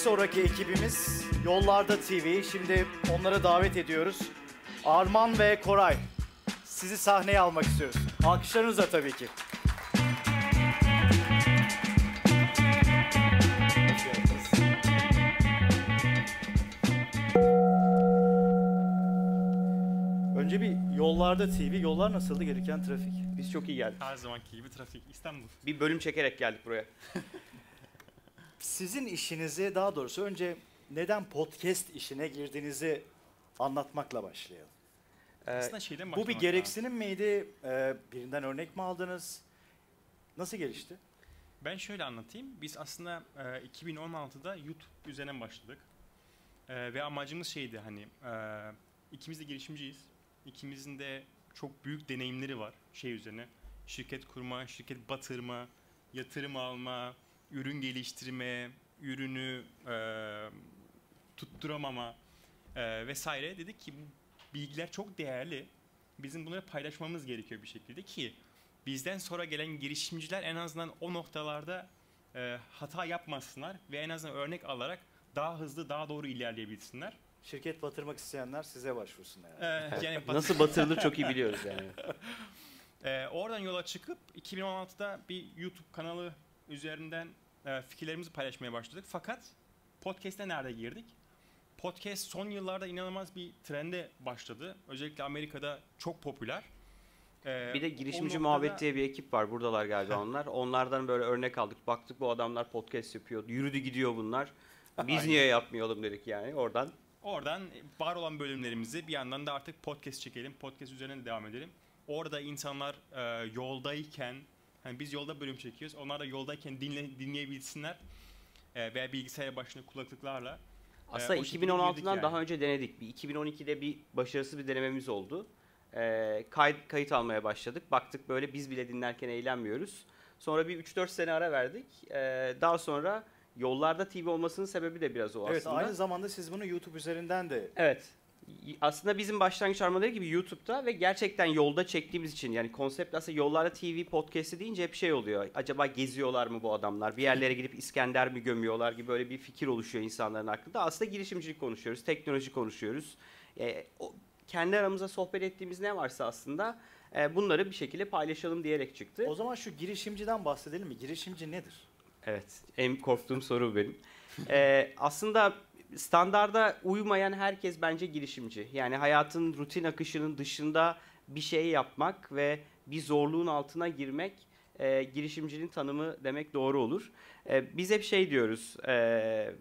sonraki ekibimiz Yollarda TV. Şimdi onları davet ediyoruz. Arman ve Koray. Sizi sahneye almak istiyoruz. Alkışlarınızla tabii ki. Önce bir Yollarda TV. Yollar nasıldı gelirken trafik? Biz çok iyi geldik. Her zamanki gibi trafik İstanbul. Bir bölüm çekerek geldik buraya. Sizin işinizi daha doğrusu önce neden podcast işine girdiğinizi anlatmakla başlayalım. Ee, Aslında şeyden Bu bir gereksinim miydi? Ee, birinden örnek mi aldınız? Nasıl gelişti? lazım. Ben şöyle anlatayım. Biz aslında e, 2016'da YouTube üzerinden başladık. E, ve amacımız şeydi hani e, ikimiz de girişimciyiz. İkimizin de çok büyük deneyimleri var şey üzerine. Şirket kurma, şirket batırma, yatırım alma, ürün geliştirme, ürünü e, tutturamama e, vesaire. Dedik ki bu bilgiler çok değerli. Bizim bunları paylaşmamız gerekiyor bir şekilde ki bizden sonra gelen girişimciler en azından o noktalarda e, hata yapmasınlar ve en azından örnek alarak daha hızlı, daha doğru ilerleyebilsinler. Şirket batırmak isteyenler size başvursunlar. Yani. E, yani bat- Nasıl batırılır çok iyi biliyoruz yani. e, oradan yola çıkıp 2016'da bir YouTube kanalı üzerinden e, fikirlerimizi paylaşmaya başladık. Fakat podcast'e nerede girdik? Podcast son yıllarda inanılmaz bir trende başladı. Özellikle Amerika'da çok popüler. E, Bir de girişimci noktada- muhabbet diye bir ekip var. Buradalar galiba onlar. Onlardan böyle örnek aldık. Baktık bu adamlar podcast yapıyor. Yürüdü gidiyor bunlar. Biz Aynen. niye yapmayalım dedik yani oradan. Oradan var olan bölümlerimizi bir yandan da artık podcast çekelim. Podcast üzerine devam edelim. Orada insanlar e, yoldayken, hani biz yolda bölüm çekiyoruz. Onlar da yoldayken dinle, dinleyebilsinler. E, veya bilgisayar başına kulaklıklarla. Aslında o şekilde 2016'dan girdik yani. daha önce denedik. Bir 2012'de bir başarısız bir denememiz oldu. Ee, kayıt, kayıt almaya başladık. Baktık böyle biz bile dinlerken eğlenmiyoruz. Sonra bir 3-4 sene ara verdik. Ee, daha sonra Yollarda TV olmasının sebebi de biraz o Evet aslında. aynı zamanda siz bunu YouTube üzerinden de Evet. Aslında bizim başlangıç armaları gibi YouTube'da ve gerçekten yolda çektiğimiz için yani konsept aslında Yollarda TV podcast'i deyince hep şey oluyor. Acaba geziyorlar mı bu adamlar? Bir yerlere gidip İskender mi gömüyorlar gibi böyle bir fikir oluşuyor insanların aklında. Aslında girişimcilik konuşuyoruz, teknoloji konuşuyoruz. E, o, kendi aramızda sohbet ettiğimiz ne varsa aslında e, bunları bir şekilde paylaşalım diyerek çıktı. O zaman şu girişimciden bahsedelim mi? Girişimci nedir? Evet, en korktuğum soru benim. Ee, aslında standarda uymayan herkes bence girişimci. Yani hayatın rutin akışının dışında bir şey yapmak ve bir zorluğun altına girmek e, girişimcinin tanımı demek doğru olur. E, biz hep şey diyoruz, e,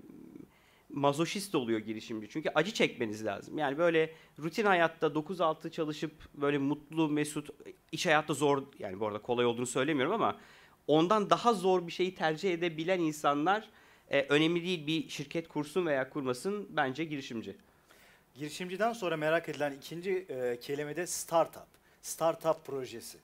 mazoşist oluyor girişimci. Çünkü acı çekmeniz lazım. Yani böyle rutin hayatta 9-6 çalışıp böyle mutlu, mesut, iş hayatta zor, yani bu arada kolay olduğunu söylemiyorum ama ondan daha zor bir şeyi tercih edebilen insanlar e, önemli değil bir şirket kursun veya kurmasın bence girişimci. Girişimciden sonra merak edilen ikinci e, kelime de startup. Startup projesi.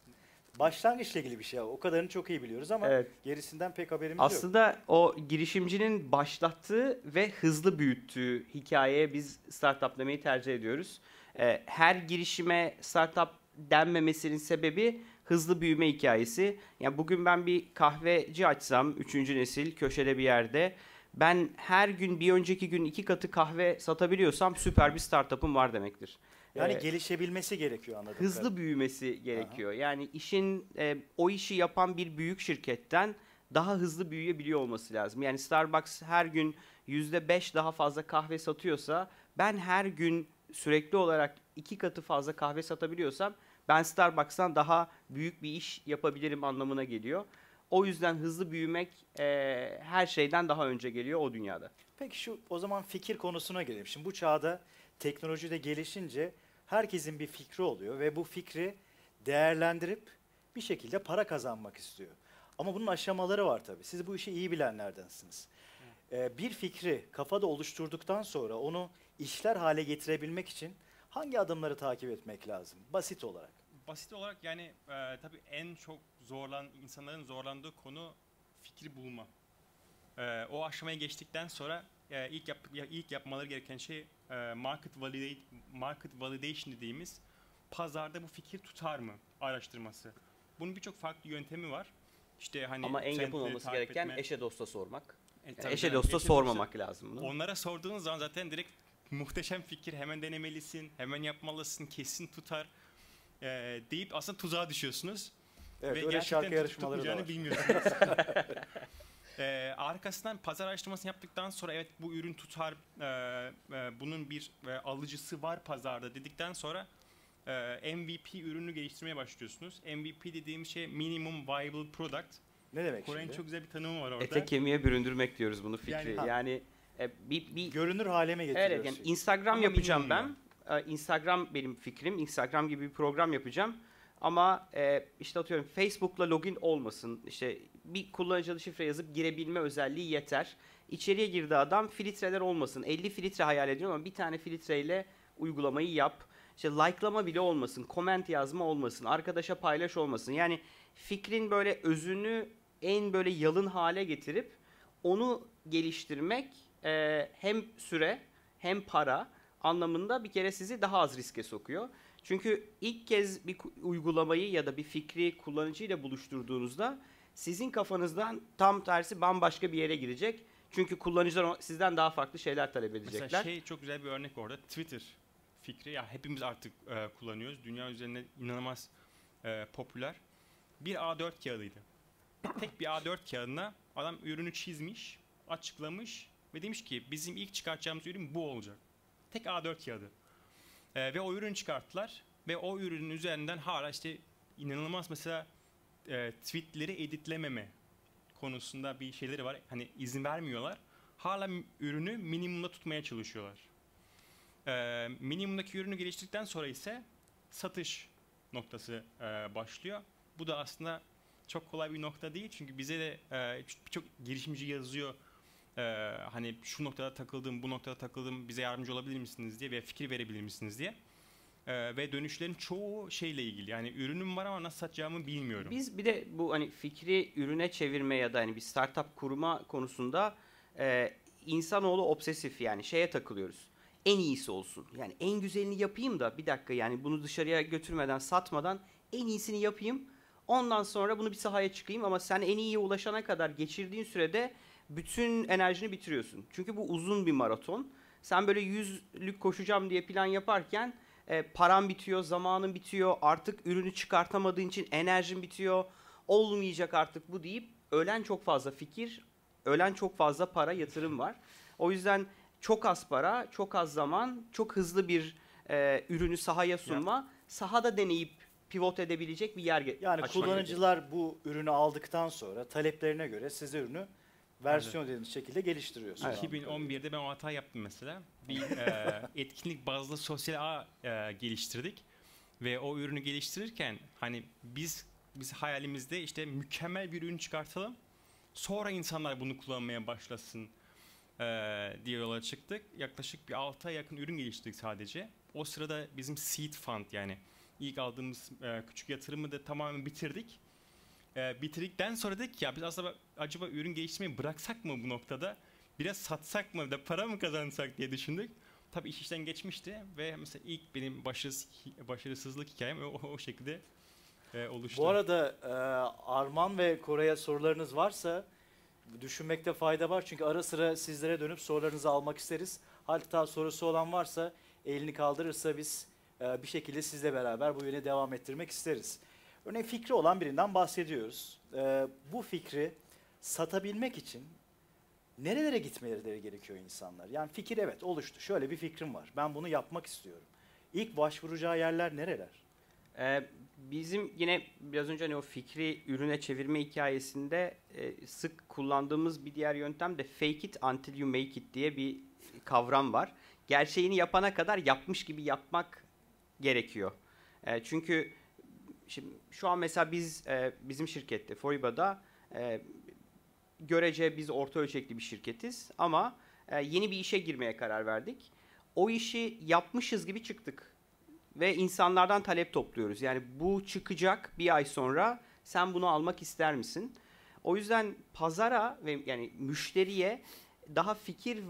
Başlangıçla ilgili bir şey. O kadarını çok iyi biliyoruz ama Evet. gerisinden pek haberimiz yok. Aslında o girişimcinin başlattığı ve hızlı büyüttüğü hikayeye biz startup demeyi tercih ediyoruz. E, her girişime startup denmemesinin sebebi hızlı büyüme hikayesi. Yani bugün ben bir kahveci açsam, üçüncü nesil köşede bir yerde, ben her gün bir önceki gün iki katı kahve satabiliyorsam süper bir startup'ım var demektir. Yani Ee, gelişebilmesi gerekiyor anladığım hızlı kadarıyla. büyümesi gerekiyor. Yani işin e, o işi yapan bir büyük şirketten daha hızlı büyüyebiliyor olması lazım. Yani Starbucks her gün yüzde beş daha fazla kahve satıyorsa ben her gün sürekli olarak iki katı fazla kahve satabiliyorsam ben Starbucks'tan daha büyük bir iş yapabilirim anlamına geliyor. O yüzden hızlı büyümek e, her şeyden daha önce geliyor o dünyada. Peki şu o zaman fikir konusuna gelelim. Şimdi bu çağda teknoloji de gelişince herkesin bir fikri oluyor ve bu fikri değerlendirip bir şekilde para kazanmak istiyor. Ama bunun aşamaları var tabii. Siz bu işi iyi bilenlerdensiniz. Ee, bir fikri kafada oluşturduktan sonra onu işler hale getirebilmek için hangi adımları takip etmek lazım? Basit olarak. Basit olarak yani e, tabii en çok zorlan insanların zorlandığı konu fikri bulma. E, o aşamaya geçtikten sonra e, ilk yap, ya- ilk yapmaları gereken şey e, market validate market validation dediğimiz pazarda bu fikir tutar mı araştırması. Bunun birçok farklı yöntemi var. işte hani Ama en yapılmaması takip gereken etme. eşe dosta sormak. E, Yani eşe canım, dosta eşe sormamak lazım bunu. Onlara sorduğun zaman zaten direkt muhteşem fikir hemen denemelisin, hemen yapmalısın, kesin tutar e, deyip aslında tuzağa düşüyorsunuz. Evet, Ve öyle gerçekten şarkı yarışmaları da var. bilmiyorsunuz. Ee, arkasından pazar araştırmasını yaptıktan sonra evet bu ürün tutar, e, e, bunun bir e, alıcısı var pazarda dedikten sonra e, MVP ürünü geliştirmeye başlıyorsunuz. MVP dediğim şey Minimum Viable Product. Ne demek Kore'nin şimdi? çok güzel bir tanımı var orada. Ete kemiğe büründürmek diyoruz bunu fikri. Yani- Yani. E, bir, bir Görünür hale mi getiriyorsun? Evet yani Instagram Ama yapacağım ben. Ee, Instagram benim fikrim. Instagram gibi bir program yapacağım. Ama e, işte atıyorum Facebook'la login olmasın. İşte bir kullanıcı adı şifre yazıp girebilme özelliği yeter. İçeriye girdi adam filtreler olmasın. 50 filtre hayal ediyorum ama bir tane filtreyle uygulamayı yap. İşte like'lama bile olmasın. Comment yazma olmasın. Arkadaşa paylaş olmasın. Yani fikrin böyle özünü en böyle yalın hale getirip onu geliştirmek e, hem süre hem para anlamında bir kere sizi daha az riske sokuyor. Çünkü ilk kez bir uygulamayı ya da bir fikri kullanıcıyla buluşturduğunuzda sizin kafanızdan tam tersi bambaşka bir yere girecek. Çünkü kullanıcılar sizden daha farklı şeyler talep edecekler. Mesela şey çok güzel bir örnek orada. Twitter fikri ya hepimiz artık e, kullanıyoruz. Dünya üzerinde inanılmaz e, popüler. Bir A4 kağıdıydı. Tek bir A4 kağıdına adam ürünü çizmiş, açıklamış ve demiş ki bizim ilk çıkartacağımız ürün bu olacak. Tek A4 kağıdı. E, ve o ürünü çıkarttılar ve o ürünün üzerinden hala işte inanılmaz mesela e, tweetleri editlememe konusunda bir şeyleri var. Hani izin vermiyorlar. Hala ürünü minimumda tutmaya çalışıyorlar. Ee, minimumdaki ürünü geliştirdikten sonra ise satış noktası e, başlıyor. Bu da aslında çok kolay bir nokta değil çünkü bize de e, birçok girişimci yazıyor. E, hani şu noktada takıldım, bu noktada takıldım, bize yardımcı olabilir misiniz diye veya fikir verebilir misiniz diye. E, ve dönüşlerin çoğu şeyle ilgili. Yani ürünüm var ama nasıl satacağımı bilmiyorum. Biz bir de bu hani fikri ürüne çevirme ya da hani bir startup kurma konusunda e, insanoğlu obsesif yani şeye takılıyoruz. En iyisi olsun. Yani en güzelini yapayım da bir dakika yani bunu dışarıya götürmeden satmadan en iyisini yapayım. Ondan sonra bunu bir sahaya çıkayım ama sen en iyiye ulaşana kadar geçirdiğin sürede bütün enerjini bitiriyorsun. Çünkü bu uzun bir maraton. Sen böyle yüzlük koşacağım diye plan yaparken e, paran bitiyor, zamanın bitiyor, artık ürünü çıkartamadığın için enerjin bitiyor, olmayacak artık bu deyip ölen çok fazla fikir, ölen çok fazla para, yatırım var. O yüzden çok az para, çok az zaman, çok hızlı bir e, ürünü sahaya sunma, sahada deneyip pivot edebilecek bir yer Yani kullanıcılar bu ürünü aldıktan sonra taleplerine göre size ürünü versiyon dediğiniz şekilde geliştiriyorsunuz. 2011'de ben o hata yaptım mesela. Bir e, etkinlik bazlı sosyal ağ e, geliştirdik ve o ürünü geliştirirken hani biz biz hayalimizde işte mükemmel bir ürün çıkartalım. Sonra insanlar bunu kullanmaya başlasın e, diye yola çıktık. Yaklaşık bir 6 ay yakın ürün geliştirdik sadece. O sırada bizim seed fund yani ilk aldığımız e, küçük yatırımı da tamamen bitirdik. E, bitirdikten sonra dedik ki ya biz aslında acaba ürün geliştirmeyi bıraksak mı bu noktada? Biraz satsak mı da para mı kazansak diye düşündük. Tabii iş işten geçmişti ve mesela ilk benim başarısız, başarısızlık hikayem o, o şekilde e, oluştu. Bu arada e, Arman ve Kore'ye sorularınız varsa düşünmekte fayda var. Çünkü ara sıra sizlere dönüp sorularınızı almak isteriz. Hatta sorusu olan varsa elini kaldırırsa biz e, bir şekilde sizle beraber bu yöne devam ettirmek isteriz. Örneğin fikri olan birinden bahsediyoruz. E, bu fikri satabilmek için nerelere gitmeleri gerekiyor insanlar? Yani fikir evet oluştu. Şöyle bir fikrim var. Ben bunu yapmak istiyorum. İlk başvuracağı yerler nereler? Ee, bizim yine biraz önce hani o fikri ürüne çevirme hikayesinde e, sık kullandığımız bir diğer yöntem de fake it until you make it diye bir kavram var. Gerçeğini yapana kadar yapmış gibi yapmak gerekiyor. E, çünkü şimdi şu an mesela biz e, bizim şirkette Foriba'da e, görece biz orta ölçekli bir şirketiz ama e, yeni bir işe girmeye karar verdik. O işi yapmışız gibi çıktık ve insanlardan talep topluyoruz. Yani bu çıkacak bir ay sonra sen bunu almak ister misin? O yüzden pazara ve yani müşteriye daha fikir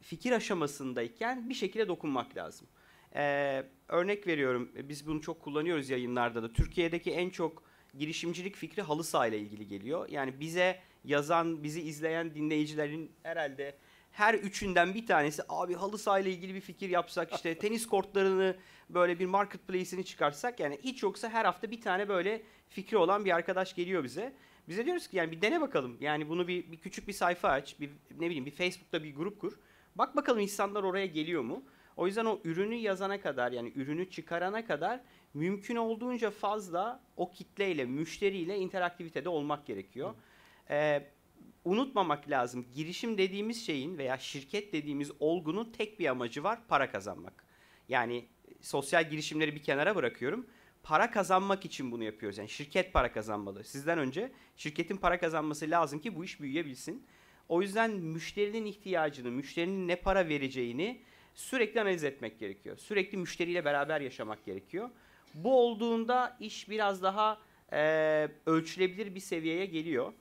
fikir aşamasındayken bir şekilde dokunmak lazım. Ee, örnek veriyorum biz bunu çok kullanıyoruz yayınlarda da. Türkiye'deki en çok girişimcilik fikri halı saha ile ilgili geliyor. Yani bize yazan, bizi izleyen dinleyicilerin herhalde her üçünden bir tanesi abi halı saha ile ilgili bir fikir yapsak işte tenis kortlarını böyle bir marketplace'ini çıkarsak yani hiç yoksa her hafta bir tane böyle fikri olan bir arkadaş geliyor bize. Bize diyoruz ki yani bir dene bakalım. Yani bunu bir, bir küçük bir sayfa aç. Bir ne bileyim bir Facebook'ta bir grup kur. Bak bakalım insanlar oraya geliyor mu? O yüzden o ürünü yazana kadar yani ürünü çıkarana kadar mümkün olduğunca fazla o kitleyle, müşteriyle interaktivitede olmak gerekiyor. Ee, unutmamak lazım. Girişim dediğimiz şeyin veya şirket dediğimiz olgunun tek bir amacı var. Para kazanmak. Yani sosyal girişimleri bir kenara bırakıyorum. Para kazanmak için bunu yapıyoruz. Yani şirket para kazanmalı. Sizden önce şirketin para kazanması lazım ki bu iş büyüyebilsin. O yüzden müşterinin ihtiyacını, müşterinin ne para vereceğini sürekli analiz etmek gerekiyor. Sürekli müşteriyle beraber yaşamak gerekiyor. Bu olduğunda iş biraz daha e, ölçülebilir bir seviyeye geliyor.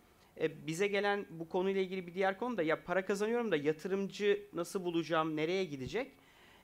E, bize gelen bu konuyla ilgili bir diğer konu da ya para kazanıyorum da yatırımcı nasıl bulacağım, nereye gidecek?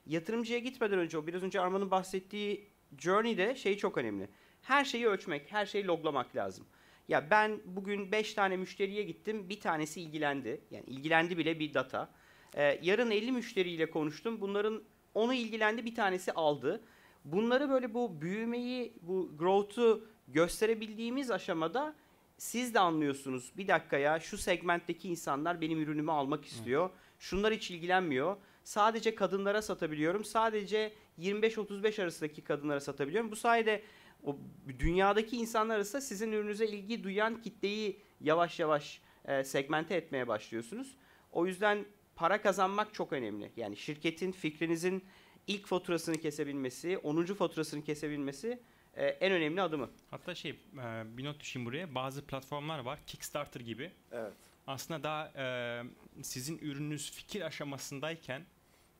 Yatırımcıya gitmeden önce o biraz önce Arman'ın bahsettiği journey'de şey çok önemli. Her şeyi ölçmek, her şeyi loglamak lazım. Ya ben bugün 5 tane müşteriye gittim, bir tanesi ilgilendi. Yani ilgilendi bile bir data. Ee, yarın 50 müşteriyle konuştum. Bunların onu ilgilendi, bir tanesi aldı. Bunları böyle bu büyümeyi, bu growth'u gösterebildiğimiz aşamada siz de anlıyorsunuz. Bir dakika ya şu segmentteki insanlar benim ürünümü almak istiyor. Şunlar hiç ilgilenmiyor. Sadece kadınlara satabiliyorum. Sadece 25-35 arasındaki kadınlara satabiliyorum. Bu sayede o dünyadaki insanlar arasında sizin ürününüze ilgi duyan kitleyi yavaş yavaş e, segmente etmeye başlıyorsunuz. O yüzden para kazanmak çok önemli. Yani şirketin fikrinizin ilk faturasını kesebilmesi, 10. faturasını kesebilmesi e, en önemli adımı. Hatta şey e, bir not düşeyim buraya. Bazı platformlar var. Kickstarter gibi. Evet. Aslında daha e, sizin ürününüz fikir aşamasındayken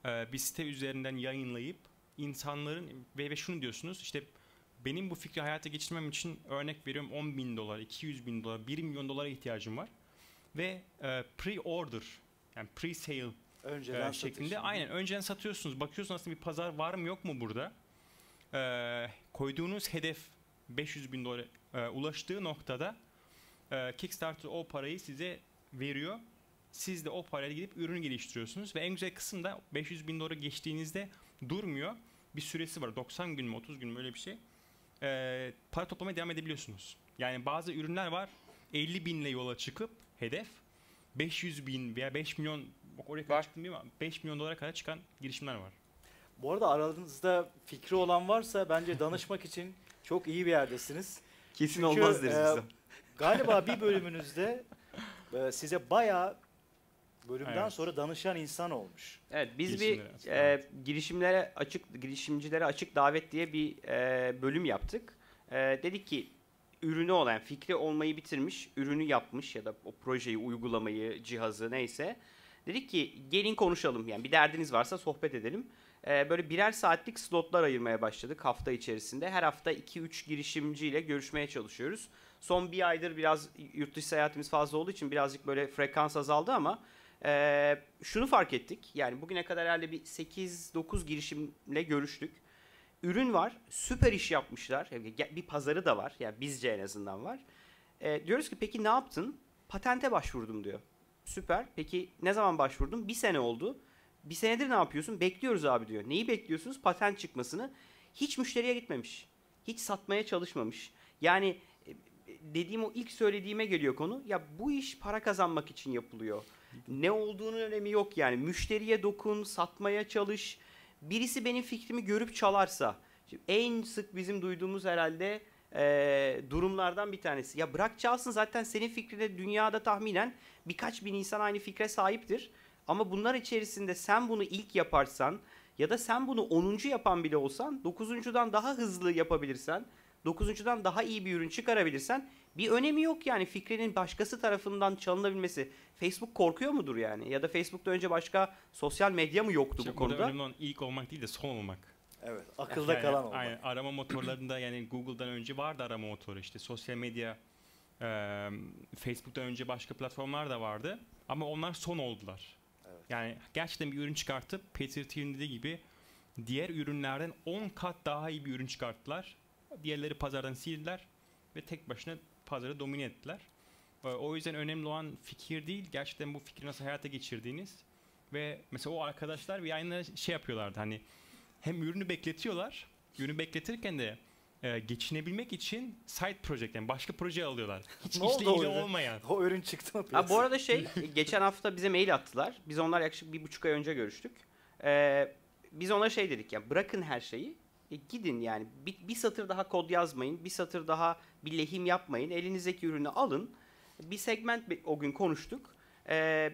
e, bir site üzerinden yayınlayıp insanların ve, ve şunu diyorsunuz işte benim bu fikri hayata geçirmem için örnek veriyorum 10 bin dolar, 200 bin dolar, 1 milyon dolara ihtiyacım var. Ve e, pre-order yani pre-sale Önceden e, şeklinde satış. aynen önceden satıyorsunuz. Bakıyorsunuz aslında bir pazar var mı yok mu burada. E, koyduğunuz hedef 500 bin dolara e, ulaştığı noktada e, Kickstarter o parayı size veriyor. Siz de o parayla gidip ürünü geliştiriyorsunuz ve en güzel kısım da 500 bin dolara geçtiğinizde durmuyor. Bir süresi var. 90 gün mü 30 gün mü öyle bir şey. E, para toplamaya devam edebiliyorsunuz. Yani bazı ürünler var 50 binle yola çıkıp hedef 500 bin veya 5 milyon bak oraya kadar çıktım değil mi? 5 milyon dolara kadar çıkan girişimler var. Bu arada aranızda fikri olan varsa bence danışmak için çok iyi bir yerdesiniz. Kesin Çünkü, olmaz deriz e, biz de. Galiba bir bölümünüzde e, size bayağı bölümden Evet. sonra danışan insan olmuş. Evet biz bir Girişimlere açık e, girişimlere açık girişimcilere açık davet diye bir e, bölüm yaptık. E, dedik ki ürünü olan fikri olmayı bitirmiş, ürünü yapmış ya da o projeyi, uygulamayı, cihazı neyse. Dedik ki gelin konuşalım yani bir derdiniz varsa sohbet edelim. E, böyle birer saatlik slotlar ayırmaya başladık hafta içerisinde. Her hafta 2-3 girişimciyle görüşmeye çalışıyoruz. Son bir aydır biraz yurt dışı seyahatimiz fazla olduğu için birazcık böyle frekans azaldı ama ee, şunu fark ettik. Yani bugüne kadar herhalde bir 8-9 girişimle görüştük. Ürün var. Süper iş yapmışlar. Bir pazarı da var. Yani bizce en azından var. Ee, diyoruz ki peki ne yaptın? Patente başvurdum diyor. Süper. Peki ne zaman başvurdun? Bir sene oldu. Bir senedir ne yapıyorsun? Bekliyoruz abi diyor. Neyi bekliyorsunuz? Patent çıkmasını. Hiç müşteriye gitmemiş. Hiç satmaya çalışmamış. Yani e, dediğim o ilk söylediğime geliyor konu. Ya bu iş para kazanmak için yapılıyor. Ne olduğunun önemi yok yani. Müşteriye dokun, satmaya çalış. Birisi benim fikrimi görüp çalarsa. Şimdi en sık bizim duyduğumuz herhalde eee, durumlardan bir tanesi. Ya bırak çalsın zaten senin fikrine dünyada tahminen birkaç bin insan aynı fikre sahiptir. Ama bunlar içerisinde sen bunu ilk yaparsan ya da sen bunu 10. yapan bile olsan 9.dan daha hızlı yapabilirsen 9.dan daha iyi bir ürün çıkarabilirsen bir önemi yok yani fikrinin başkası tarafından çalınabilmesi. Facebook korkuyor mudur yani? Ya da Facebook'ta önce başka sosyal medya mı yoktu İşte bu burada konuda? önemli olan ilk olmak değil de son olmak. Evet. Akılda Yani kalan olmak. Aynen, arama motorlarında yani Google'dan önce vardı arama motoru işte sosyal medya e, Facebook'tan önce başka platformlar da vardı ama onlar son oldular. Evet. Yani gerçekten bir ürün çıkartıp Peter Thiel'in dediği gibi diğer ürünlerden 10 kat daha iyi bir ürün çıkarttılar. Diğerleri pazardan sildiler. ve tek başına pazarı domine ettiler. E, o yüzden önemli olan fikir değil, gerçekten bu fikri nasıl hayata geçirdiğiniz ve mesela o arkadaşlar bir aynı şey yapıyorlardı hani hem ürünü bekletiyorlar, ürünü bekletirken de e, geçinebilmek için side project yani başka proje alıyorlar. Hiç Ne oldu işle o ilgili ürün? olmayan. O ürün çıktı mı Ha, bu arada şey geçen hafta bize mail attılar. Biz onlar yaklaşık bir buçuk ay önce görüştük. Ee, biz ona şey dedik ya bırakın her şeyi. E, gidin yani bir, bir satır daha kod yazmayın. Bir satır daha bir lehim yapmayın. Elinizdeki ürünü alın. Bir segment o gün konuştuk. Ee,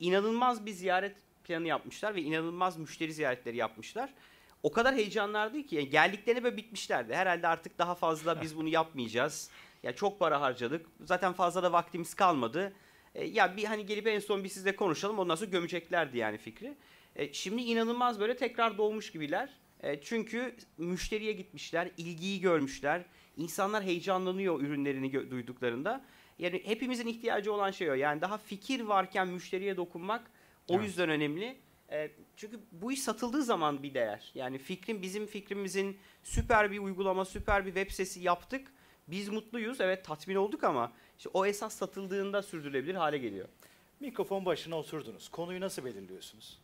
inanılmaz bir ziyaret planı yapmışlar ve inanılmaz müşteri ziyaretleri yapmışlar. O kadar heyecanlardı ki yani geldiklerine böyle bitmişlerdi. Herhalde artık daha fazla biz bunu yapmayacağız. Ya çok para harcadık. Zaten fazla da vaktimiz kalmadı. E, ya bir hani gelip en son bir sizle konuşalım ondan sonra gömeceklerdi yani fikri. E, şimdi inanılmaz böyle tekrar doğmuş gibiler. E, çünkü müşteriye gitmişler, ilgiyi görmüşler. İnsanlar heyecanlanıyor ürünlerini duyduklarında. Yani hepimizin ihtiyacı olan şey o. Yani daha fikir varken müşteriye dokunmak o Evet. yüzden önemli. E, çünkü bu iş satıldığı zaman bir değer. Yani fikrin bizim fikrimizin süper bir uygulama, süper bir web sitesi yaptık. Biz mutluyuz. Evet tatmin olduk ama işte o esas satıldığında sürdürülebilir hale geliyor. Mikrofon başına oturdunuz. Konuyu nasıl belirliyorsunuz?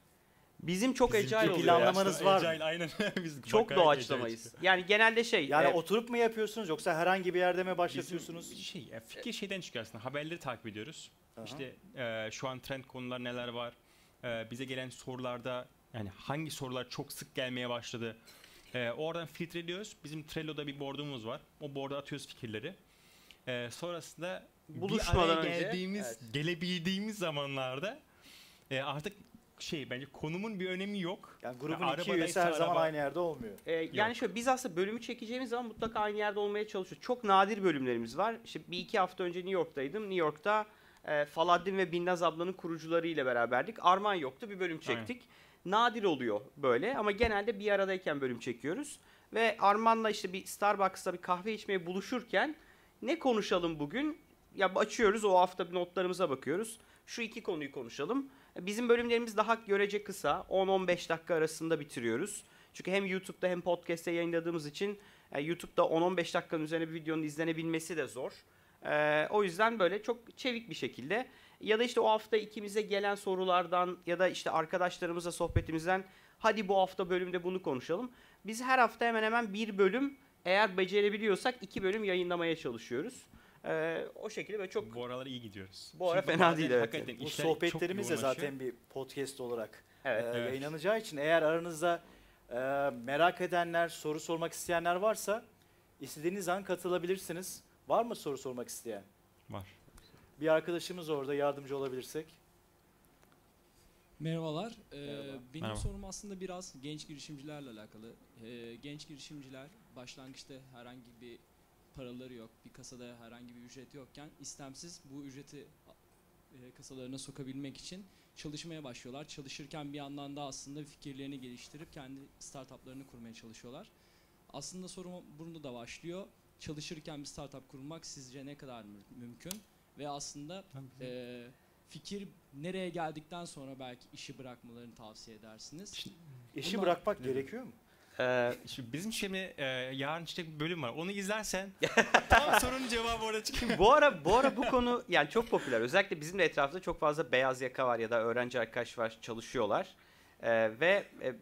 Bizim çok Bizim agile ya. planlamanız var mı? Agile, aynen. Biz Çok doğaçlamayız. Yani genelde şey. Yani e, oturup mu yapıyorsunuz yoksa herhangi bir yerde mi başlatıyorsunuz? Bizim şey, ya fikir şeyden çıkıyor aslında. Haberleri takip ediyoruz. Aha. İşte e, şu an trend konular neler var? E, bize gelen sorularda yani hangi sorular çok sık gelmeye başladı? E, oradan filtreliyoruz. Bizim Trello'da bir board'umuz var. O board'a atıyoruz fikirleri. E, sonrasında Buluşmadan bir araya önce, geldiğimiz, evet. gelebildiğimiz zamanlarda e, artık şey bence konumun bir önemi yok. Yani grubun Ya iki üyesi her zaman araba- aynı yerde olmuyor. e, yani şöyle biz aslında bölümü çekeceğimiz zaman mutlaka aynı yerde olmaya çalışıyoruz. Çok nadir bölümlerimiz var. İşte bir iki hafta önce New York'taydım. New York'ta e, Faladdin ve Binnaz ablanın kurucuları ile beraberdik. Arman yoktu bir bölüm çektik. Nadir oluyor böyle ama genelde bir aradayken bölüm çekiyoruz. Ve Arman'la işte bir Starbucks'ta bir kahve içmeye buluşurken ne konuşalım bugün? Ya açıyoruz o hafta bir notlarımıza bakıyoruz. Şu iki konuyu konuşalım. Bizim bölümlerimiz daha görece kısa. 10-15 dakika arasında bitiriyoruz. Çünkü hem YouTube'da hem podcast'te yayınladığımız için e, YouTube'da 10-15 dakikanın üzerine bir videonun izlenebilmesi de zor. E, o yüzden böyle çok çevik bir şekilde ya da işte o hafta ikimize gelen sorulardan ya da işte arkadaşlarımızla sohbetimizden hadi bu hafta bölümde bunu konuşalım. Biz her hafta hemen hemen bir bölüm eğer becerebiliyorsak iki bölüm yayınlamaya çalışıyoruz. Ee, o şekilde böyle çok Bu aralar iyi gidiyoruz. Bu ara fena değil, evet. hakikaten Bu sohbetlerimiz de zaten bir podcast olarak evet. e, Evet. yayınlanacağı için eğer aranızda e, merak edenler, soru sormak isteyenler varsa istediğiniz an katılabilirsiniz. Var mı soru sormak isteyen? Var. Bir arkadaşımız orada yardımcı olabilirsek. Merhabalar. Ee, Merhaba. Benim Merhaba. sorum aslında biraz genç girişimcilerle alakalı. Ee, genç girişimciler başlangıçta herhangi bir paraları yok, bir kasada herhangi bir ücret yokken istemsiz bu ücreti e, kasalarına sokabilmek için çalışmaya başlıyorlar. Çalışırken bir yandan da aslında fikirlerini geliştirip kendi startuplarını kurmaya çalışıyorlar. Aslında sorum burada da başlıyor. Çalışırken bir startup kurmak sizce ne kadar mü- mümkün? Ve aslında ee, fikir nereye geldikten sonra belki işi bırakmalarını tavsiye edersiniz. İşi Bunlar- bırakmak Evet. gerekiyor mu? Ee, Şimdi bizim şimdi e, yarın işte bir bölüm var. Onu izlersen tam sorunun cevabı orada çıkıyor. bu ara bu ara bu konu yani çok popüler. Özellikle bizim de etrafta çok fazla beyaz yaka var ya da öğrenci arkadaş var çalışıyorlar. Ee, ve e,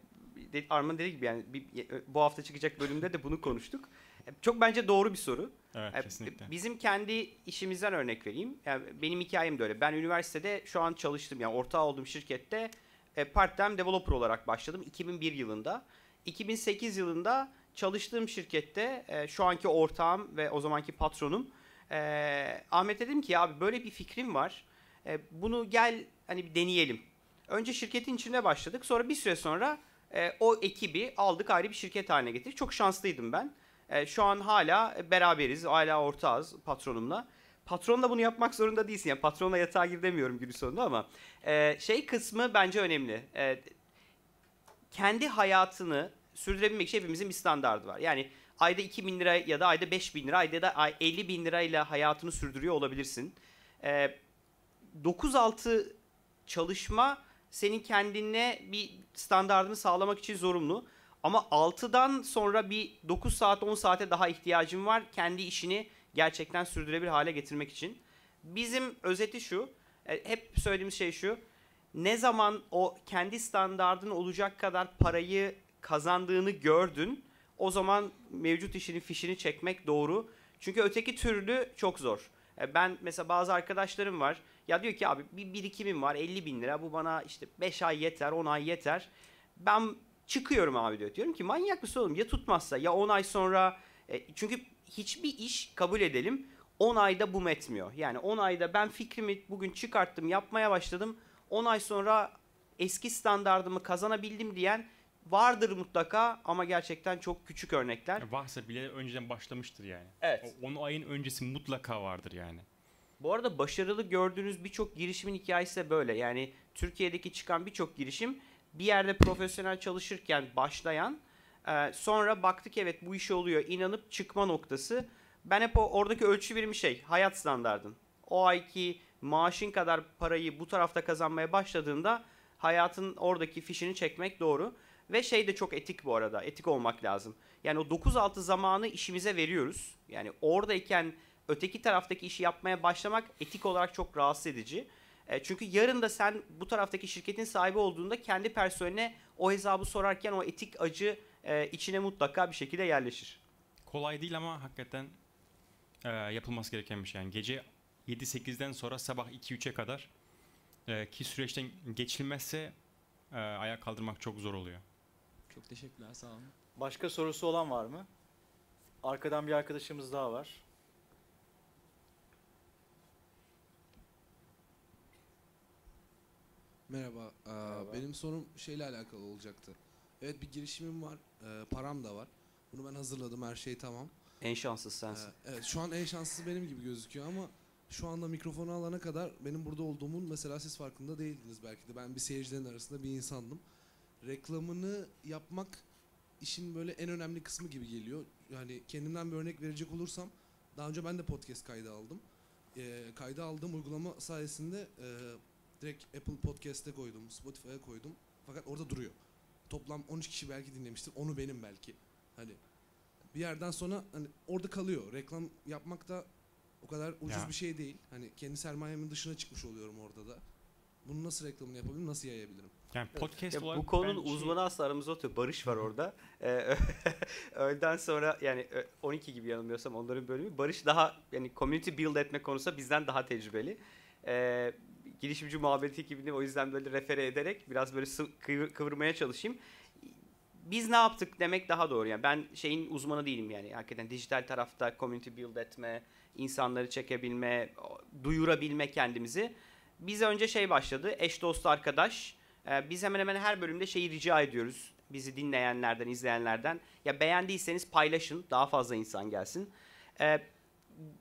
Arman dediği gibi yani bir, bu hafta çıkacak bölümde de bunu konuştuk. E, Çok bence doğru bir soru. Evet E, kesinlikle. Bizim kendi işimizden örnek vereyim. Yani benim hikayem de öyle. Ben üniversitede şu an çalıştım yani ortağı olduğum şirkette e, part-time developer olarak başladım 2001 yılında. 2008 yılında çalıştığım şirkette e, şu anki ortağım ve o zamanki patronum e, Ahmet dedim ki abi böyle bir fikrim var. E, bunu gel hani bir deneyelim. Önce şirketin içinde başladık. Sonra bir süre sonra e, o ekibi aldık ayrı bir şirket haline getirdik. Çok şanslıydım ben. E, şu an hala beraberiz. Hala ortağız patronumla. Patronla bunu yapmak zorunda değilsin. Yani patronla yatağa gir demiyorum günün sonunda ama e, şey kısmı bence önemli. E, kendi hayatını sürdürebilmek için hepimizin bir standardı var. Yani ayda 2 bin lira ya da ayda 5 bin lira, ayda da ay- 50 bin lirayla hayatını sürdürüyor olabilirsin. E, 9-6 çalışma senin kendine bir standardını sağlamak için zorunlu. Ama 6'dan sonra bir 9 saat 10 saate daha ihtiyacın var kendi işini gerçekten sürdürülebilir hale getirmek için. Bizim özeti şu, e, hep söylediğimiz şey şu. Ne zaman o kendi standardın olacak kadar parayı kazandığını gördün, o zaman mevcut işinin fişini çekmek doğru. Çünkü öteki türlü çok zor. E, Ben mesela bazı arkadaşlarım var. Ya diyor ki abi bir birikimim var 50 bin lira. Bu bana işte 5 ay yeter 10 ay yeter. Ben çıkıyorum abi diyor. Diyorum ki manyak mısın oğlum ya tutmazsa ya 10 ay sonra. E, çünkü hiçbir iş kabul edelim 10 ayda bu etmiyor. Yani 10 ayda ben fikrimi bugün çıkarttım yapmaya başladım. 10 ay sonra eski standardımı kazanabildim diyen vardır mutlaka ama gerçekten çok küçük örnekler. Varsa bile önceden başlamıştır yani. Evet. O 10 ayın öncesi mutlaka vardır yani. Bu arada başarılı gördüğünüz birçok girişimin hikayesi de böyle. Yani Türkiye'deki çıkan birçok girişim bir yerde profesyonel çalışırken başlayan e, sonra baktık evet bu iş oluyor inanıp çıkma noktası. Ben hep o, oradaki ölçü birimi şey hayat standardın. O ayki maaşın kadar parayı bu tarafta kazanmaya başladığında hayatın oradaki fişini çekmek doğru. Ve şey de çok etik bu arada. Etik olmak lazım. Yani o 9-6 zamanı işimize veriyoruz. Yani oradayken öteki taraftaki işi yapmaya başlamak etik olarak çok rahatsız edici. E, çünkü yarın da sen bu taraftaki şirketin sahibi olduğunda kendi personeline o hesabı sorarken o etik acı e, içine mutlaka bir şekilde yerleşir. Kolay değil ama hakikaten e, yapılması gereken bir şey. Yani gece 7-8'den sonra sabah 2-3'e kadar e, ki süreçten geçilmezse e, ayağa kaldırmak çok zor oluyor. Çok teşekkürler sağ olun. Başka sorusu olan var mı? Arkadan bir arkadaşımız daha var. Merhaba. Ee, Merhaba. Benim sorum şeyle alakalı olacaktı. Evet bir girişimim var. e, param da var. Bunu ben hazırladım. Her şey tamam. En şanssız sensin. Ee, evet şu an en şanslısı benim gibi gözüküyor ama şu anda mikrofonu alana kadar benim burada olduğumun mesela siz farkında değildiniz belki de. Ben bir seyircilerin arasında bir insandım. Reklamını yapmak işin böyle en önemli kısmı gibi geliyor. Yani kendimden bir örnek verecek olursam daha önce ben de podcast kaydı aldım. Ee, kayda aldığım uygulama sayesinde e, direkt Apple Podcast'e koydum, Spotify'a koydum. Fakat orada duruyor. Toplam 13 kişi belki dinlemiştir. Onu benim belki. Hani bir yerden sonra hani orada kalıyor. Reklam yapmak da o kadar ucuz Ya. bir şey değil. Hani kendi sermayemin dışına çıkmış oluyorum orada da. Bunu nasıl reklamını yapabilirim, nasıl yayabilirim? Yani podcast Ya olarak bu konunun ben şey- uzmanı aslında aramızda oturuyor. Barış var orada. Ee, öğleden sonra yani ö- 12 gibi yanılmıyorsam onların bölümü. Barış daha yani community build etme konusunda bizden daha tecrübeli. Ee, girişimci muhabbeti ekibini o yüzden böyle refere ederek biraz böyle kıvır- kıvırmaya çalışayım. Biz ne yaptık demek daha doğru. Yani ben şeyin uzmanı değilim yani. Hakikaten dijital tarafta community build etme, insanları çekebilme, duyurabilme kendimizi. Biz önce şey başladı. Eş dost arkadaş. Ee, biz hemen hemen her bölümde şeyi rica ediyoruz. Bizi dinleyenlerden, izleyenlerden. Ya beğendiyseniz paylaşın. Daha fazla insan gelsin. Ee,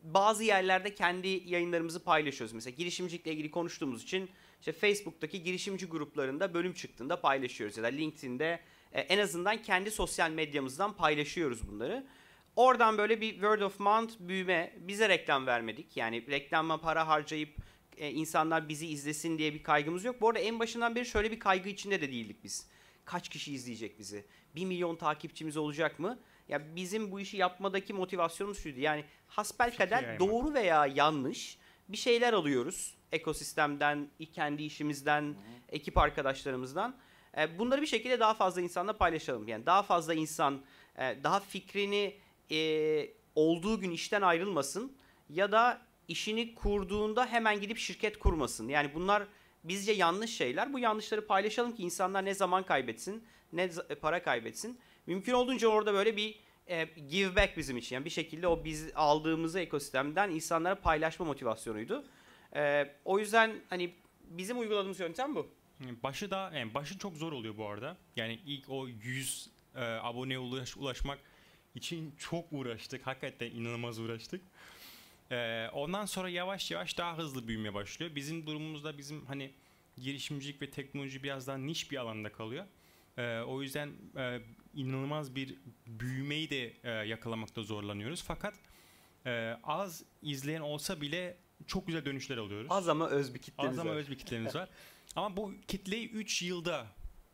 bazı yerlerde kendi yayınlarımızı paylaşıyoruz. Mesela girişimcilikle ilgili konuştuğumuz için işte Facebook'taki girişimci gruplarında bölüm çıktığında paylaşıyoruz. Ya da LinkedIn'de e, en azından kendi sosyal medyamızdan paylaşıyoruz bunları. Oradan böyle bir word of mouth büyüme. Bize reklam vermedik. Yani reklama para harcayıp e, insanlar bizi izlesin diye bir kaygımız yok. Bu arada en başından beri şöyle bir kaygı içinde de değildik biz. Kaç kişi izleyecek bizi? 1 milyon takipçimiz olacak mı? Ya bizim bu işi yapmadaki motivasyonumuz şuydu. Yani hasbelkader yaymak. doğru veya yanlış bir şeyler alıyoruz. Ekosistemden, kendi işimizden, ekip arkadaşlarımızdan. E, Bunları bir şekilde daha fazla insanla paylaşalım. Yani daha fazla insan e, daha fikrini e, olduğu gün işten ayrılmasın ya da işini kurduğunda hemen gidip şirket kurmasın. Yani bunlar bizce yanlış şeyler. Bu yanlışları paylaşalım ki insanlar ne zaman kaybetsin, ne para kaybetsin. Mümkün olduğunca orada böyle bir give back bizim için. Yani bir şekilde o biz aldığımızı ekosistemden insanlara paylaşma motivasyonuydu. O yüzden hani bizim uyguladığımız yöntem bu. Başı da yani başı çok zor oluyor bu arada. Yani ilk o 100 e, aboneye ulaş, ulaşmak için çok uğraştık. Hakikaten inanılmaz uğraştık. E, ondan sonra yavaş yavaş daha hızlı büyümeye başlıyor. Bizim durumumuzda bizim hani girişimcilik ve teknoloji biraz daha niş bir alanda kalıyor. E, o yüzden e, inanılmaz bir büyümeyi de e, yakalamakta zorlanıyoruz. Fakat e, az izleyen olsa bile çok güzel dönüşler alıyoruz. Az ama öz bir kitlemiz Az ama var. öz bir kitlemiz var. Ama bu kitleyi 3 yılda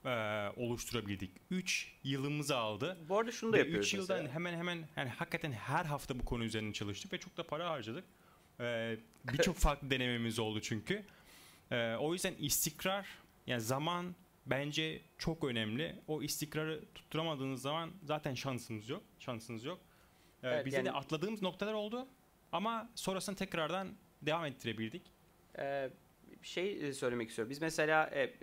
e, oluşturabildik. 3 yılımızı aldı. Bu arada şunu da Ve yapıyoruz 3 yıldan mesela. hemen hemen yani hakikaten her hafta bu konu üzerine çalıştık ve çok da para harcadık. Ee, Birçok farklı denememiz oldu çünkü. Ee, o yüzden istikrar yani zaman bence çok önemli. O istikrarı tutturamadığınız zaman zaten şansınız yok. Şansınız yok. Ee, Evet, bize yani- de atladığımız noktalar oldu ama sonrasında tekrardan devam ettirebildik. Bir şey e, söylemek istiyorum. Biz mesela e,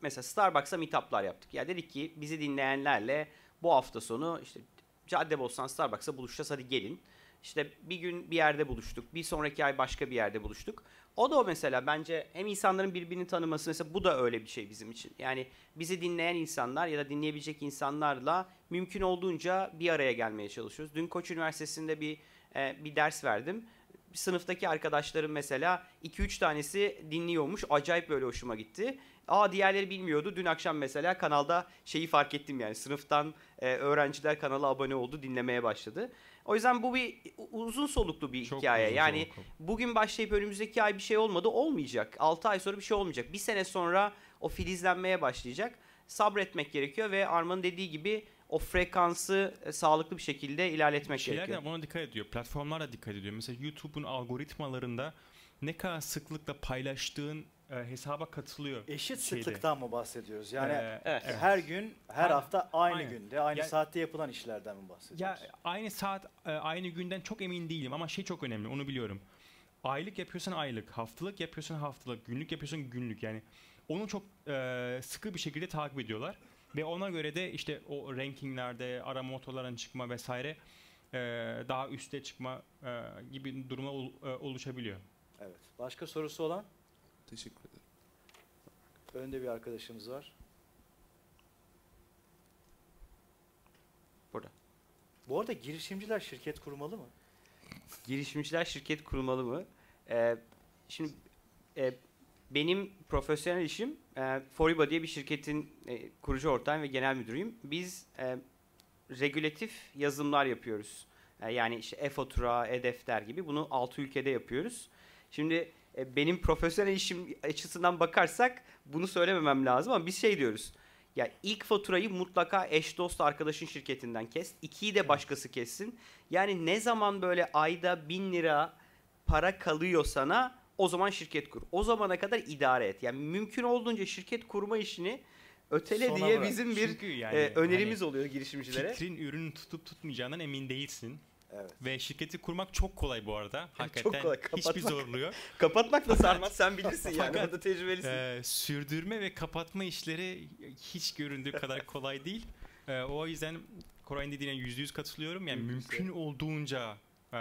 mesela Starbucks'a meetup'lar yaptık. Ya dedik ki bizi dinleyenlerle bu hafta sonu işte Caddebostan Starbucks'a buluşacağız hadi gelin. İşte bir gün bir yerde buluştuk. Bir sonraki ay başka bir yerde buluştuk. O da o mesela bence hem insanların birbirini tanıması mesela bu da öyle bir şey bizim için. Yani bizi dinleyen insanlar ya da dinleyebilecek insanlarla mümkün olduğunca bir araya gelmeye çalışıyoruz. Dün Koç Üniversitesi'nde bir e, bir ders verdim. Sınıftaki arkadaşlarım mesela 2-3 tanesi dinliyormuş. Acayip böyle hoşuma gitti. Aa diğerleri bilmiyordu. Dün akşam mesela kanalda şeyi fark ettim yani sınıftan e, öğrenciler kanala abone oldu, dinlemeye başladı. O yüzden bu bir uzun soluklu bir Çok hikaye. Yani soluklu. bugün başlayıp önümüzdeki ay bir şey olmadı olmayacak. 6 ay sonra bir şey olmayacak. Bir sene sonra o filizlenmeye başlayacak. Sabretmek gerekiyor ve Arman'ın dediği gibi o frekansı e, sağlıklı bir şekilde ilerletmek Şeyler gerekiyor. de buna dikkat ediyor. Platformlar da dikkat ediyor. Mesela YouTube'un algoritmalarında ne kadar sıklıkla paylaştığın e, hesaba katılıyor. Eşit Şeyde. sıklıktan mı bahsediyoruz? Yani Ee, Evet. her gün, her Aynen. hafta aynı Aynen. günde, aynı Ya- saatte yapılan işlerden mi Ya bahsediyoruz? aynı saat, e, aynı günden çok emin değilim ama şey çok önemli onu biliyorum. Aylık yapıyorsan aylık, haftalık yapıyorsan haftalık, günlük yapıyorsan günlük yani. Onu çok e, sıkı bir şekilde takip ediyorlar. Ve ona göre de işte o rankinglerde, arama motorlarının çıkma vesaire e, daha üste çıkma e, gibi duruma ol- e, oluşabiliyor. Evet. Başka sorusu olan? Teşekkür ederim. Önde bir arkadaşımız var. Burada. Bu arada girişimciler şirket kurmalı mı? girişimciler şirket kurmalı mı? Ee, şimdi e, benim profesyonel işim e, Foriba diye bir şirketin e, kurucu ortağım ve genel müdürüyüm. Biz e, regülatif yazılımlar yapıyoruz. E, yani işte e-fatura, e-defter gibi bunu 6 ülkede yapıyoruz. Şimdi e, benim profesyonel işim açısından bakarsak bunu söylememem lazım ama biz şey diyoruz. Ya ilk faturayı mutlaka eş dost arkadaşın şirketinden kes. İkiyi de başkası kessin. Yani ne zaman böyle ayda bin lira para kalıyor sana o zaman şirket kur. O zamana kadar idare et. Yani mümkün olduğunca şirket kurma işini ötele Sona diye bırak. bizim bir Çünkü yani e, önerimiz hani oluyor girişimcilere. fikrin ürünü tutup tutmayacağından emin değilsin. Evet. Ve şirketi kurmak çok kolay bu arada. Hakikaten kolay, hiçbir kapatmak. zorluğu yok. Kapatmak da sarmaz sen bilirsin yani. Orada tecrübelisin. Ee, sürdürme ve kapatma işleri hiç göründüğü kadar kolay değil. Ee, o yüzden Koray'ın dediğine yüzde yüz katılıyorum. Yani Yüzde. mümkün olduğunca e,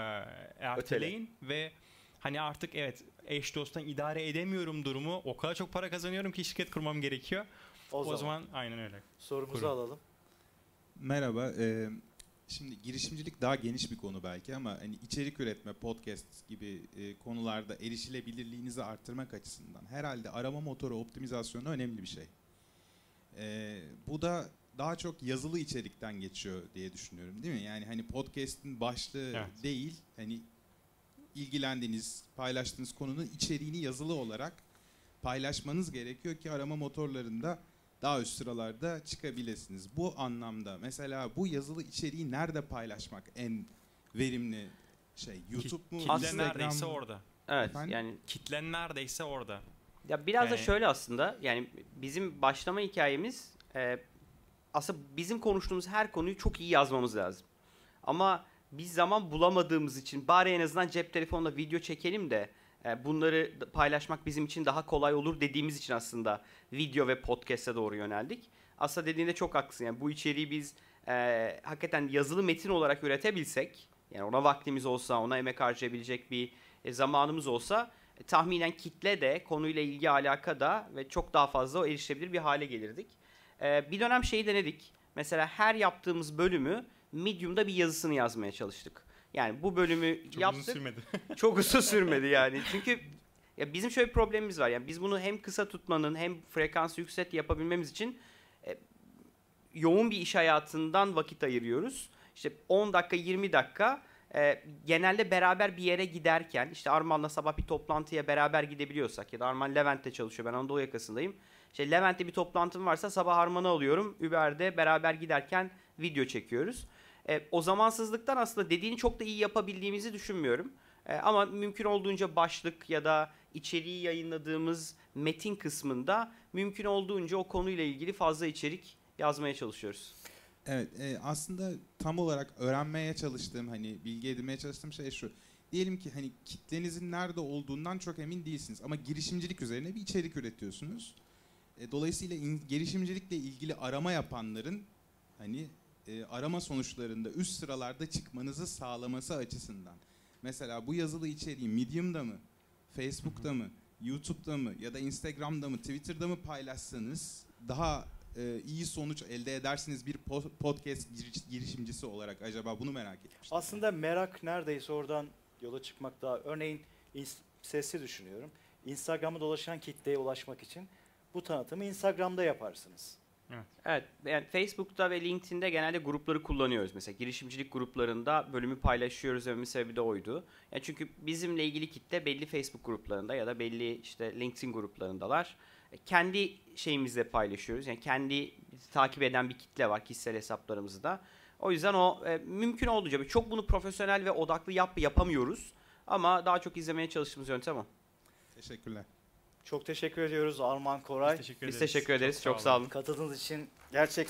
erteleyin ve hani artık evet eş dosttan idare edemiyorum durumu. O kadar çok para kazanıyorum ki şirket kurmam gerekiyor. O, O, zaman, zaman aynen öyle. sorumuzu kurun. alalım. Merhaba. eee, şimdi girişimcilik daha geniş bir konu belki ama hani içerik üretme, podcast gibi e, konularda erişilebilirliğinizi arttırmak açısından herhalde arama motoru optimizasyonu önemli bir şey. Eee, bu da daha çok yazılı içerikten geçiyor diye düşünüyorum değil mi? Yani hani podcast'in başlığı Evet. değil, hani ilgilendiğiniz, paylaştığınız konunun içeriğini yazılı olarak paylaşmanız gerekiyor ki arama motorlarında daha üst sıralarda çıkabilirsiniz. Bu anlamda mesela bu yazılı içeriği nerede paylaşmak en verimli şey? YouTube mu? Kitle neredeyse mı? orada. evet efendim? yani Kitlen neredeyse orada. Ya biraz da Yani- şöyle aslında yani bizim başlama hikayemiz e, aslında bizim konuştuğumuz her konuyu çok iyi yazmamız lazım. Ama biz zaman bulamadığımız için bari en azından cep telefonunda video çekelim de e, bunları paylaşmak bizim için daha kolay olur dediğimiz için aslında video ve podcast'e doğru yöneldik. Aslında dediğinde çok haklısın. Yani bu içeriği biz e, hakikaten yazılı metin olarak üretebilsek yani ona vaktimiz olsa ona emek harcayabilecek bir e, zamanımız olsa e, tahminen kitle de konuyla ilgi alaka da ve çok daha fazla o erişilebilir bir hale gelirdik. E, bir dönem şeyi denedik. Mesela her yaptığımız bölümü Medium'da bir yazısını yazmaya çalıştık. Yani bu bölümü Çok uzun yaptık. sürmedi. Çok uzun sürmedi yani. Çünkü ya bizim şöyle bir problemimiz var. Yani biz bunu hem kısa tutmanın hem frekansı yüksek yapabilmemiz için e, yoğun bir iş hayatından vakit ayırıyoruz. İşte 10 dakika 20 dakika e, genelde beraber bir yere giderken işte Arman'la sabah bir toplantıya beraber gidebiliyorsak ya da Arman Levent'te çalışıyor ben Anadolu yakasındayım. İşte Levent'te bir toplantım varsa sabah Arman'ı alıyorum. Uber'de beraber giderken video çekiyoruz. E, o zamansızlıktan aslında dediğini çok da iyi yapabildiğimizi düşünmüyorum. E, ama mümkün olduğunca başlık ya da içeriği yayınladığımız metin kısmında mümkün olduğunca o konuyla ilgili fazla içerik yazmaya çalışıyoruz. Evet, e, aslında tam olarak öğrenmeye çalıştığım hani bilgi edinmeye çalıştığım şey şu. Diyelim ki hani kitlenizin nerede olduğundan çok emin değilsiniz ama girişimcilik üzerine bir içerik üretiyorsunuz. E, dolayısıyla in- girişimcilikle ilgili arama yapanların hani e, arama sonuçlarında üst sıralarda çıkmanızı sağlaması açısından. Mesela bu yazılı içeriği Medium'da mı, Facebook'ta mı, YouTube'da mı ya da Instagram'da mı, Twitter'da mı paylaşsanız daha e, iyi sonuç elde edersiniz bir po- podcast giriş- girişimcisi olarak acaba bunu merak etmiştim. Aslında merak neredeyse oradan yola çıkmak daha. Örneğin sesli düşünüyorum. Instagram'ı dolaşan kitleye ulaşmak için bu tanıtımı Instagram'da yaparsınız. Evet, yani Facebook'ta ve LinkedIn'de genelde grupları kullanıyoruz. Mesela girişimcilik gruplarında bölümü paylaşıyoruz dememin sebebi de oydu. Yani çünkü bizimle ilgili kitle belli Facebook gruplarında ya da belli işte LinkedIn gruplarındalar. E, Kendi şeyimizde paylaşıyoruz. Yani kendi takip eden bir kitle var kişisel hesaplarımızda. O yüzden o e, mümkün olduğunca çok bunu profesyonel ve odaklı yap yapamıyoruz. Ama daha çok izlemeye çalıştığımız yöntem o. Teşekkürler. Çok teşekkür ediyoruz Arman Koray. Biz teşekkür Biz ederiz. teşekkür ederiz. Çok sağ olun. Katıldığınız için gerçekten